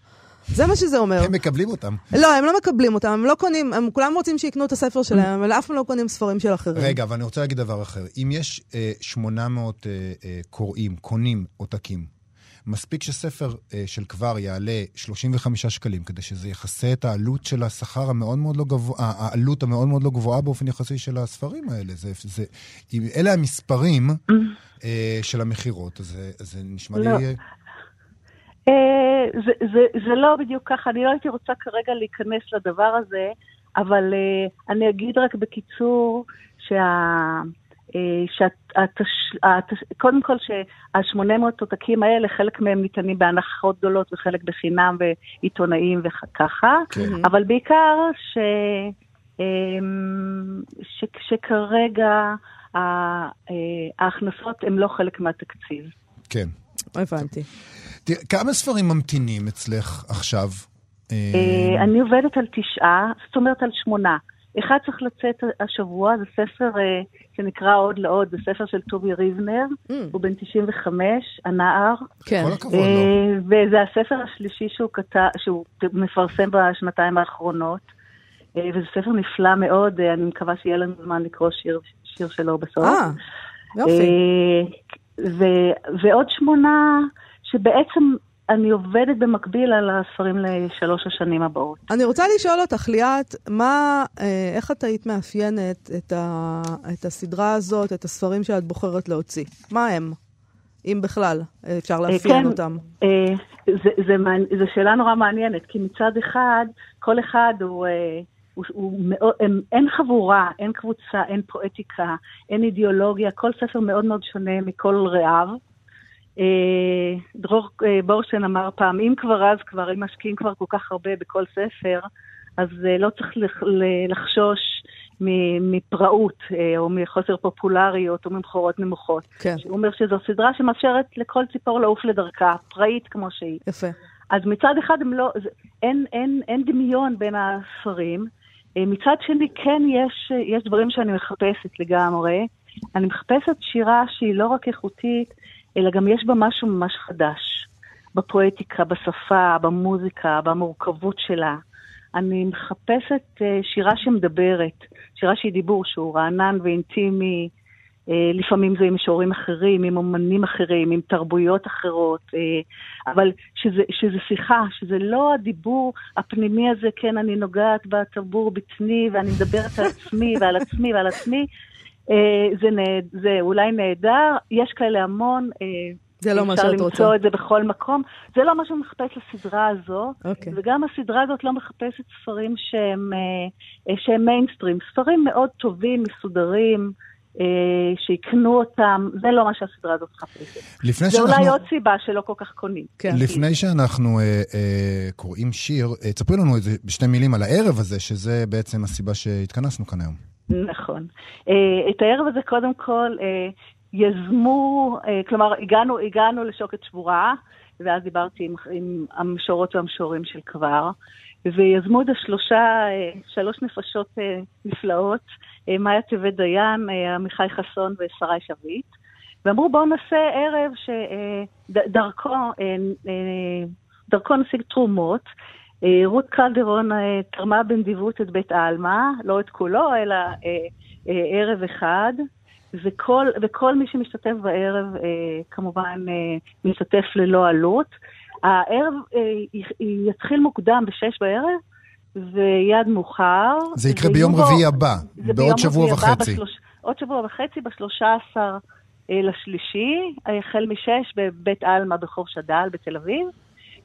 זה מה שזה אומר. הם מקבלים אותם. לא, הם לא מקבלים אותם, הם לא קונים, הם כולם רוצים שיקנו את הספר שלהם, אבל אף פעם לא קונים ספרים של אחרים. רגע, אבל אני רוצה להגיד דבר אחר. אם יש אה, 800 אה, אה, קוראים, קונים עותקים, מספיק שספר אה, של כבר יעלה 35 שקלים, כדי שזה יכסה את העלות של השכר המאוד מאוד לא גבוה, העלות המאוד מאוד לא גבוהה באופן יחסי של הספרים האלה. זה, זה, אם אלה המספרים אה, של המכירות, אז זה, זה נשמע לא. לי... אה, זה, זה, זה לא בדיוק ככה, אני לא הייתי רוצה כרגע להיכנס לדבר הזה, אבל אה, אני אגיד רק בקיצור שה... אה, שהתש... התש... קודם כל שה-800 עותקים האלה, חלק מהם ניתנים בהנחות גדולות וחלק בחינם ועיתונאים וככה, כן. אבל בעיקר ש... אמ, ש... שכרגע אה, ההכנסות הן לא חלק מהתקציב. כן. הבנתי. תראה, כמה ספרים ממתינים אצלך עכשיו? אה, אני עובדת על תשעה, זאת אומרת על שמונה. אחד צריך לצאת השבוע, זה ספר אה, שנקרא עוד לעוד, זה ספר של טובי ריבנר, Mm. הוא בן 95, הנער, כן. כל הכבוד לו. אה, וזה הספר השלישי שהוא כתב, שהוא מפרסם בשנתיים האחרונות, אה, וזה ספר נפלא מאוד, אה, אני מקווה שיהיה לנו זמן לקרוא שיר, שיר שלו בסוף. אה, יופי. אה, ו- ועוד שמונה שבעצם אני עובדת במקביל על הספרים לשלוש השנים הבאות. אני רוצה לשאול אותך, ליאת, מה, אה, איך את היית מאפיינת את, ה, את הסדרה הזאת, את הספרים שאת בוחרת להוציא? מה הם, אם בכלל, אה, אפשר לאפיין כן. אותם? אה, זה, זה, שאלה נורא מעניינת, כי מצד אחד, כל אחד הוא... אה, הוא, הוא מאוד, הם, אין חבורה, אין קבוצה, אין פואטיקה, אין אידיאולוגיה, כל ספר מאוד מאוד שונה מכל רעיו. אה, דרור אה, בורשטיין אמר פעם, אם כבר אז כבר, אם משקיעים כבר כל כך הרבה בכל ספר, אז אה, לא צריך לחשוש מפראות, או מחוסר פופולריות, או ממכורות נמוכות. כן, הוא אומר שזו סדרה שמאפשרת לכל ציפור לעוף לדרכה, פראית כמו שהיא. יפה. אז מצד אחד לא, אין, אין, אין דמיון בין הספרים. מצד שני, כן יש, יש דברים שאני מחפשת לגמרי. אני מחפשת שירה שהיא לא רק איכותית, אלא גם יש בה משהו ממש חדש. בפואטיקה, בשפה, במוזיקה, במורכבות שלה. אני מחפשת אה, שירה שמדברת, שירה שהיא דיבור שהוא רענן ואינטימי, אה, לפעמים זה עם משוררים אחרים, עם אומנים אחרים, עם תרבויות אחרות, אה, אבל שזה, שזה שיחה, שזה לא הדיבור הפנימי הזה, כן, אני נוגעת בטבור בטני ואני מדברת על עצמי ועל עצמי ועל עצמי, זה, נהד, זה אולי נהדר, יש כאלה המון, אה, זה לא מה אפשר שאת למצוא רוצה. את זה בכל מקום. זה לא מה שאני מחפש לסדרה הזו, אוקיי. וגם הסדרה הזאת לא מחפשת ספרים שהם, אה, אה, שהם מיינסטרים, ספרים מאוד טובים, מסודרים, אה, שיקנו אותם, זה לא מה שהסדרה הזאת מחפשת. לפני זה אולי שאנחנו... עוד סיבה שלא כל כך קונים. כן. לפני שאנחנו אה, אה, קוראים שיר, אה, תספרי לנו את זה בשתי מילים על הערב הזה, שזה בעצם הסיבה שהתכנסנו כאן היום. נכון. אה, את הערב הזה קודם כל אה, יזמו, אה, כלומר, הגענו, הגענו לשוקת שבורה, ואז דיברתי עם, עם המשוררות והמשוררים של כבר, ויזמו את השלושה, אה, שלוש נפשות אה, נפלאות, אה, מאיה טבת דיין, עמיחי חסון ושרי שביט, ואמרו בואו נעשה ערב שדרכו, דרכו נשיג תרומות, רות קלדרון תרמה בנדיבות את בית עלמא, לא את כולו, אלא ערב אחד, וכל, וכל מי שמשתתף בערב אה, כמובן אה, משתתף ללא עלות. הערב אה, יתחיל מוקדם בשש בערב, ויד מאוחר. זה יקרה ביום רביעי הבא, בעוד שבוע וחצי. עוד שבוע וחצי, בשלושה עשר אה, לשלישי, החל משש בבית עלמא בחור שד"ל בתל אביב.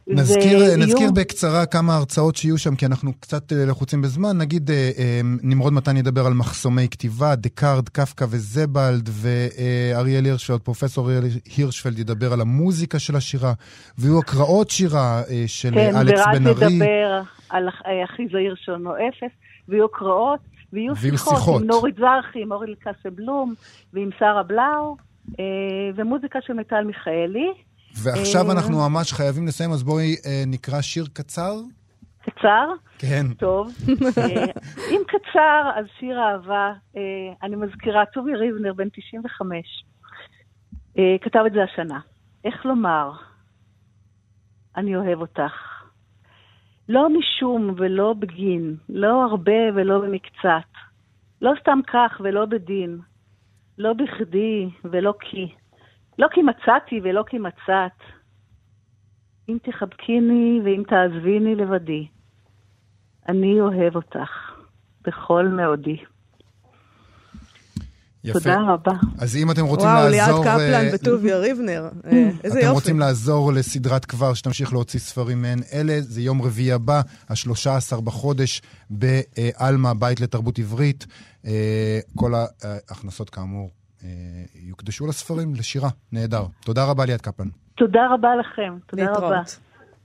נזכיר, ויהיו... נזכיר בקצרה כמה הרצאות שיהיו שם, כי אנחנו קצת אה, לחוצים בזמן. נגיד, אה, אה, נמרוד מתן ידבר על מחסומי כתיבה, דקארד, קפקא וזבלד, ואריאל הירשפלד, פרופסור אריאל הירשפלד ידבר על המוזיקה של השירה, ויהיו הקראות שירה של כן, אלכס בן ארי. כן, ורק ידבר על אחי זעיר שונו אפס, ויהיו הקראות, ויהיו, ויהיו שיחות, שיחות עם נורית זרחי, עם אורי בלום, ועם שרה בלאו, ומוזיקה של מיטל מיכאלי. ועכשיו אה, אנחנו ממש חייבים לסיים, אז בואי אה, נקרא שיר קצר. קצר? כן. טוב. אה, אם קצר, אז שיר אהבה, אני מזכירה, טובי ריבנר, בן 95, כתב את זה השנה. איך לומר, אני אוהב אותך. לא משום ולא בגין, לא הרבה ולא במקצת. לא סתם כך ולא בדין. לא בכדי ולא כי. לא כי מצאתי ולא כי מצאת. אם תחבקיני ואם תעזביני לבדי, אני אוהב אותך בכל מאודי. יפה. תודה רבה. אז אם אתם רוצים וואו, לעזור... וואו, ליאת קפלן uh, וטוביה ריבנר, uh, איזה יופי. אתם רוצים לעזור לסדרת כבר שתמשיך להוציא ספרים מעין אלה, זה יום רביעי הבא, ה-13 בחודש, בעלמה, בית לתרבות עברית. Uh, כל ההכנסות כאמור אה, יוקדשו לספרים, לשירה. נהדר. תודה רבה ליאת קפלן. תודה רבה לכם. תודה רבה.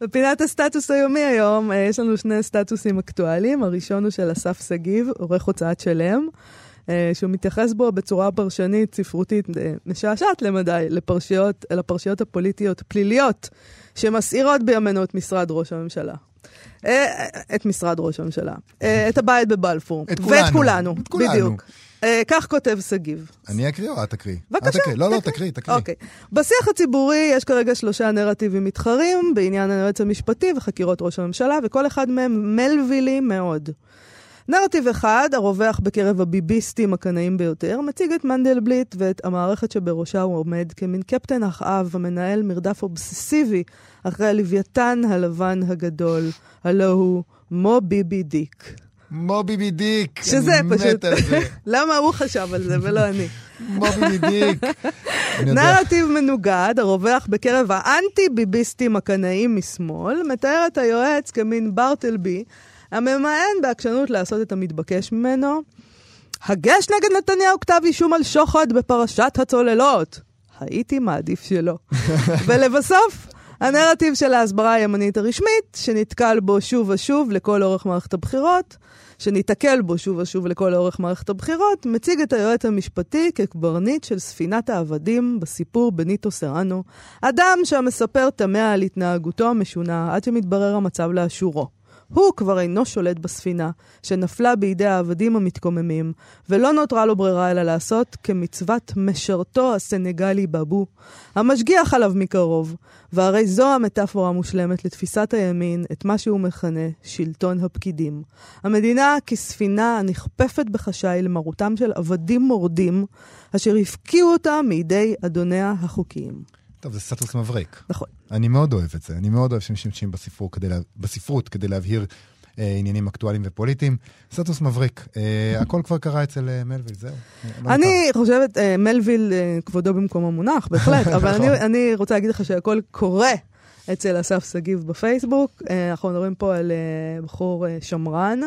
בפינת הסטטוס היומי היום, אה, יש לנו שני סטטוסים אקטואליים. הראשון הוא של אסף שגיב, עורך הוצאת שלם, אה, שהוא מתייחס בו בצורה פרשנית, ספרותית, משעשעת למדי, לפרשיות, לפרשיות הפוליטיות פליליות, שמסעירות בימינו את משרד ראש הממשלה. את משרד ראש הממשלה. את הבית בבלפור. את כולנו. ואת כולנו. את כולנו. בדיוק. אה, כך כותב שגיב. אני אקריא או את תקריא? בבקשה. לא, לא, תקריא, תקריא. אוקיי. בשיח הציבורי יש כרגע שלושה נרטיבים מתחרים בעניין היועץ המשפטי וחקירות ראש הממשלה, וכל אחד מהם מלווילי מאוד. נרטיב אחד, הרווח בקרב הביביסטים הקנאים ביותר, מציג את מנדלבליט ואת המערכת שבראשה הוא עומד כמין קפטן אחאב המנהל מרדף אובססיבי אחרי הלוויתן הלבן הגדול, הלו הוא מו ביבי דיק. מובי מדיק. שזה פשוט, למה הוא חשב על זה ולא אני? מובי מדיק. נרטיב מנוגד, הרווח בקרב האנטי-ביביסטים הקנאים משמאל, מתאר את היועץ כמין ברטלבי, הממאן בעקשנות לעשות את המתבקש ממנו. הגש נגד נתניהו כתב אישום על שוחד בפרשת הצוללות. הייתי מעדיף שלא. ולבסוף, הנרטיב של ההסברה הימנית הרשמית, שנתקל בו שוב ושוב לכל אורך מערכת הבחירות, שניתקל בו שוב ושוב לכל אורך מערכת הבחירות, מציג את היועץ המשפטי כקברניט של ספינת העבדים בסיפור בניטו סרנו, אדם שהמספר תמה על התנהגותו המשונה עד שמתברר המצב לאשורו. הוא כבר אינו שולט בספינה, שנפלה בידי העבדים המתקוממים, ולא נותרה לו ברירה אלא לעשות כמצוות משרתו הסנגלי בבו, המשגיח עליו מקרוב, והרי זו המטאפורה המושלמת לתפיסת הימין, את מה שהוא מכנה שלטון הפקידים. המדינה כספינה הנכפפת בחשאי למרותם של עבדים מורדים, אשר הפקיעו אותה מידי אדוניה החוקיים. טוב, זה סטטוס מבריק. נכון. אני מאוד אוהב את זה. אני מאוד אוהב שמשתמשים בספרות כדי, לה... בספרות כדי להבהיר אה, עניינים אקטואליים ופוליטיים. סטטוס מבריק. אה, הכל כבר קרה אצל אה, מלוויל, זהו. לא אני לא חושבת, אה, מלוויל, אה, כבודו במקום המונח, בהחלט, אבל אני, נכון. אני רוצה להגיד לך שהכל קורה. אצל אסף שגיב בפייסבוק. אה, אנחנו מדברים פה על אה, בחור אה, שמרן,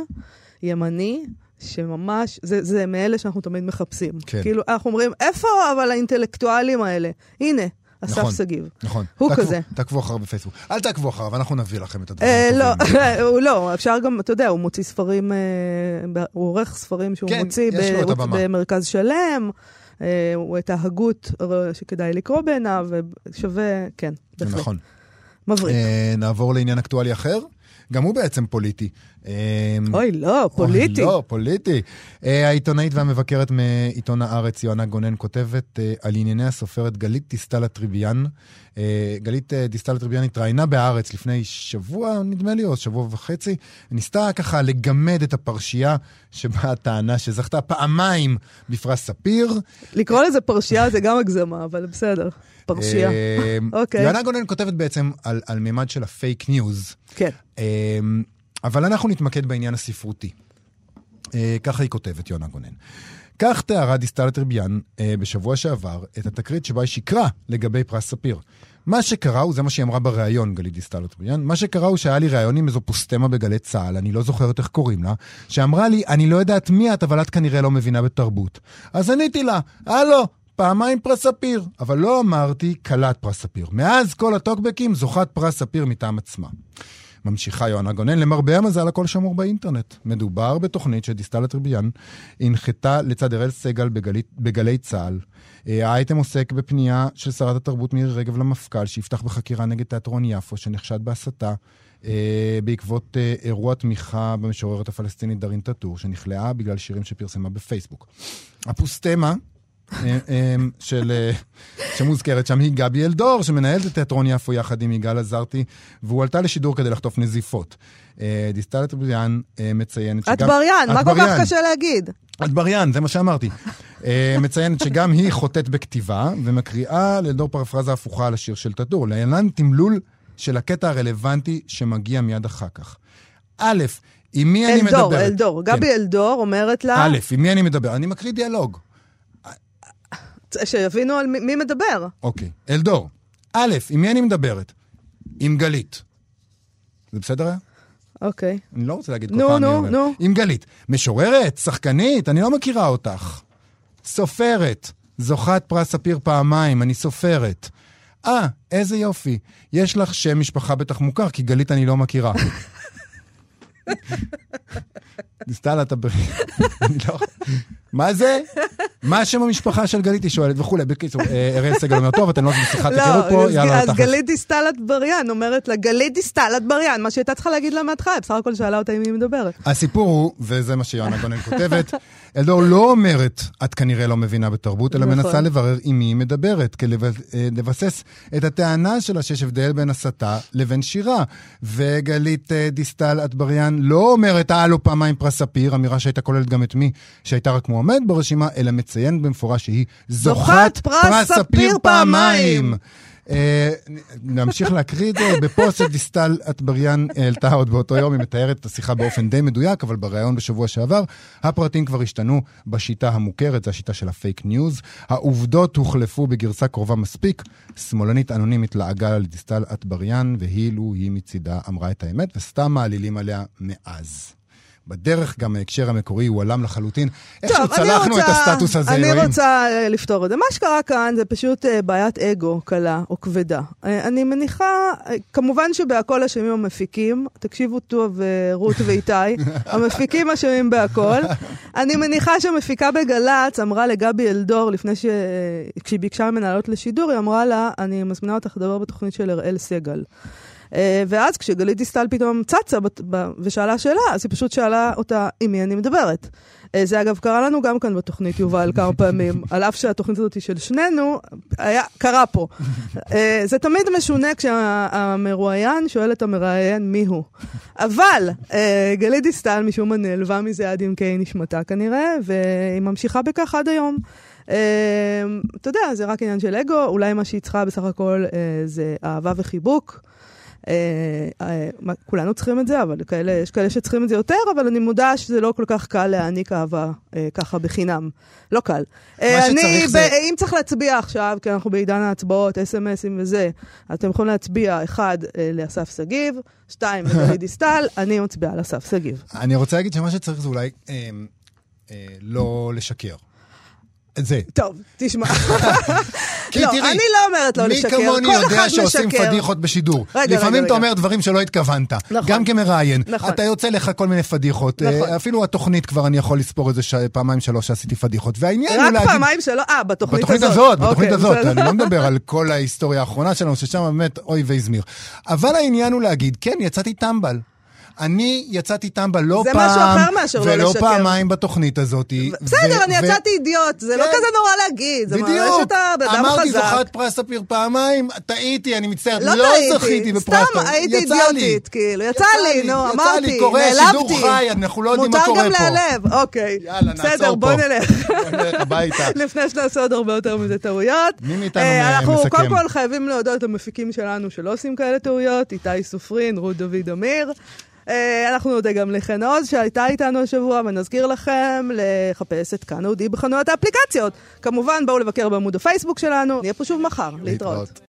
ימני, שממש, זה, זה מאלה שאנחנו תמיד מחפשים. כן. כאילו, אנחנו אומרים, איפה אבל האינטלקטואלים האלה? הנה, אסף נכון, שגיב. נכון. הוא תעקבו, כזה. תעקבו אחריו בפייסבוק. אל תעקבו אחריו, אנחנו נביא לכם את הדברים אה, הטובים. לא, הוא לא, אפשר גם, אתה יודע, הוא מוציא ספרים, אה, הוא עורך ספרים שהוא כן, מוציא במרכז שלם. אה, הוא את ההגות שכדאי לקרוא בעיניו, ושווה, כן, בהחלט. נכון. מבריק. נעבור לעניין אקטואלי אחר. גם הוא בעצם פוליטי. אוי, לא, פוליטי. אוי, לא, פוליטי. אה, העיתונאית והמבקרת מעיתון הארץ, יוהנה גונן, כותבת אה, על ענייני הסופרת גלית דיסטל הטריביאן. אה, גלית דיסטל הטריביאן התראיינה בהארץ לפני שבוע, נדמה לי, או שבוע וחצי. ניסתה ככה לגמד את הפרשייה שבה טענה שזכתה פעמיים בפרס ספיר. לקרוא לזה פרשייה זה גם הגזמה, אבל בסדר. פרשייה. אוקיי. יוהנה גונן כותבת בעצם על, על מימד של הפייק ניוז. כן. אבל אנחנו נתמקד בעניין הספרותי. אה, ככה היא כותבת, יונה גונן. כך תיארה דיסטל אטבריאן אה, בשבוע שעבר את התקרית שבה היא שיקרה לגבי פרס ספיר. מה שקרה הוא, זה מה שהיא אמרה בריאיון, גלית דיסטל אטבריאן, מה שקרה הוא שהיה לי ראיון עם איזו פוסטמה בגלי צה"ל, אני לא זוכרת איך קוראים לה, שאמרה לי, אני לא יודעת מי את, אבל את כנראה לא מבינה בתרבות. אז עניתי לה, הלו, פעמיים פרס ספיר, אבל לא אמרתי כלת פרס ספיר. מאז כל הטוקבקים זוכת פרס ספיר מטעם עצמה. ממשיכה יוהנה גונן, למרבה המזל הכל שמור באינטרנט. מדובר בתוכנית שדיסטל אטריביאן הנחתה לצד אראל סגל בגלי, בגלי צה"ל. אה, האייטם עוסק בפנייה של שרת התרבות מירי רגב למפכ"ל, שיפתח בחקירה נגד תיאטרון יפו, שנחשד בהסתה. Uh, בעקבות uh, אירוע תמיכה במשוררת הפלסטינית דארין טאטור, שנכלאה בגלל שירים שפרסמה בפייסבוק. הפוסטמה אה, אה, של, אה, שמוזכרת שם היא גבי אלדור, שמנהלת את תיאטרון יפו יחד עם יגאל עזרתי, והוא עלתה לשידור כדי לחטוף נזיפות. דיסטל אטבריאן מציינת שגם... אטבריאן, מה כל כך קשה להגיד? אטבריאן, זה מה שאמרתי. מציינת שגם היא חוטאת בכתיבה, ומקריאה לאלדור פרפרזה הפוכה על השיר של טאטור. להלן תמלול של הקטע הרלוונטי שמגיע מיד אחר כך. א', עם מי אני מדברת? אלדור, אלדור. גבי כן. אלדור אומרת לה... א', עם מי אני מדבר? אני מקריא דיאלוג. שיבינו על מי, מדבר. אוקיי. אלדור, א', עם מי אני מדברת? עם גלית. זה בסדר היה? אוקיי. אני לא רוצה להגיד כל פעם מי אומר. נו, נו, נו. עם גלית. משוררת? שחקנית? אני לא מכירה אותך. סופרת. זוכת פרס ספיר פעמיים, אני סופרת. אה, איזה יופי. יש לך שם משפחה בטח מוכר, כי גלית אני לא מכירה. דיסטל, אתה... אני לא... מה זה? מה שם המשפחה של גלית? היא שואלת וכולי. בקיצור, אה, אראל סגל אומר, טוב, אתם לא בשיחת היכרות פה, יאללה, אז גלית דיסטל אטבריאן אומרת לה, גלית דיסטל אטבריאן, מה שהייתה צריכה להגיד לה מההתחלה, בסך הכל שאלה אותה אם היא מדברת. הסיפור הוא, וזה מה שיואנה גונן כותבת, אלדור לא אומרת, את כנראה לא מבינה בתרבות, אלא נכון. מנסה לברר עם מי היא מדברת, אה, לבסס את הטענה שלה שיש הבדל בין הסתה לבין שירה. וגלית אה, דיסטל אטבריאן לא אומרת, אה, לא פעמיים פרס ספיר, אמירה שהייתה כוללת גם את מי שהייתה רק מועמד ברשימה, אלא מציין במפורש שהיא זוכת פרס ספיר פעמיים. אה, נמשיך להקריא את זה. בפוסט דיסטל אטבריאן העלתה עוד באותו יום, היא מתארת את השיחה באופן די מדויק, אבל בריאיון בשבוע שעבר, הפרטים כבר השתנו בשיטה המוכרת, זו השיטה של הפייק ניוז. העובדות הוחלפו בגרסה קרובה מספיק. שמאלנית אנונימית לעגה על דיסטל אטבריאן, והיא, לו היא מצידה, אמרה את האמת, וסתם מעלילים עליה מאז. בדרך גם ההקשר המקורי הוא עלם לחלוטין. איכשהו צלחנו רוצה, את הסטטוס הזה, אני אלוהים. רוצה אה, לפתור את זה. מה שקרה כאן זה פשוט אה, בעיית אגו קלה או כבדה. אה, אני מניחה, כמובן שבהכל אשמים המפיקים, תקשיבו טוב, רות ואיתי, המפיקים אשמים בהכל. אני מניחה שהמפיקה בגל"צ אמרה לגבי אלדור, לפני ש... כשהיא ביקשה ממנה לעלות לשידור, היא אמרה לה, אני מזמינה אותך לדבר בתוכנית של אראל סגל. אה, ואז כשגלית דיסטל פתאום צצה ושאלה שאלה, אז היא פשוט שאלה אותה עם מי אני מדברת. אה, זה אגב קרה לנו גם כאן בתוכנית, יובל, כמה פעמים, על אף שהתוכנית הזאת היא של שנינו, היה, קרה פה. אה, זה תמיד משונה כשהמרואיין שואל את המראיין מי הוא. אבל גלית דיסטל משום מה נעלבה מזה עד עמקי נשמתה כנראה, והיא ממשיכה בכך עד היום. אתה יודע, זה רק עניין של אגו, אולי מה שהיא צריכה בסך הכל זה אהבה וחיבוק. אה, אה, כולנו צריכים את זה, אבל כאלה, יש כאלה שצריכים את זה יותר, אבל אני מודע שזה לא כל כך קל להעניק אהבה אה, ככה בחינם. לא קל. אני, זה... אם צריך להצביע עכשיו, כי אנחנו בעידן ההצבעות, אס.אם.אסים וזה, אתם יכולים להצביע, אחד, לאסף שגיב, שתיים, לגלי דיסטל, אני מצביעה לאסף שגיב. אני רוצה להגיד שמה שצריך זה אולי אה, אה, לא לשקר. זה. טוב, תשמע. לא, תראי, אני לא אומרת לא לשקר, כל אחד משקר. מי כמוני יודע שעושים פדיחות בשידור. רגע, לפעמים רגע, אתה אומר דברים שלא התכוונת. נכון. גם כמראיין. נכון. אתה יוצא לך כל מיני פדיחות. נכון. אפילו התוכנית כבר אני יכול לספור איזה ש... פעמיים שלוש שעשיתי פדיחות. והעניין הוא להגיד... רק פעמיים שלוש? אה, בתוכנית הזאת. בתוכנית הזאת, בתוכנית הזאת. אני לא מדבר על כל ההיסטוריה האחרונה שלנו, ששם באמת אוי והזמיר. אבל העניין הוא להגיד, כן, יצאתי טמבל. אני יצאתי טמבה לא זה פעם, משהו אחר מאשר לא ולא לשקר. פעמיים בתוכנית הזאת. בסדר, ו- אני ו- יצאתי אידיוט, זה לא כן. כזה נורא להגיד, זה מראה שאתה בן אדם אמרתי חזק. זוכת פרס ספיר פעמיים, טעיתי, אני מצטערת, לא לא טעיתי, זכיתי בפרס סתם פרס. הייתי יצא. אידיוטית, כאילו, יצא לי, נו, יצא אמרתי, לי, קורה, נעלבתי. שידור חי, אנחנו לא יודעים מה קורה פה. מותר גם להיעלב, אוקיי. יאללה, נעצור בסדר, פה. נלך. בוא נלך הביתה. לפני שנעשה עוד הרבה יותר מזה טעויות. מי מאיתנו אה, מ- אנחנו מסכם? קודם כל חייבים להודות למפיקים שלנו שלא עושים כאלה טעויות, איתי סופרין, רות דוד אמיר. אה, אנחנו נודה גם לחן עוז שהייתה איתנו השבוע, ונזכיר לכם לחפש את כאן אודי בחנויות האפליקציות. כמובן, בואו לבקר בעמוד הפייסבוק שלנו, נהיה פה שוב מחר. להתראות.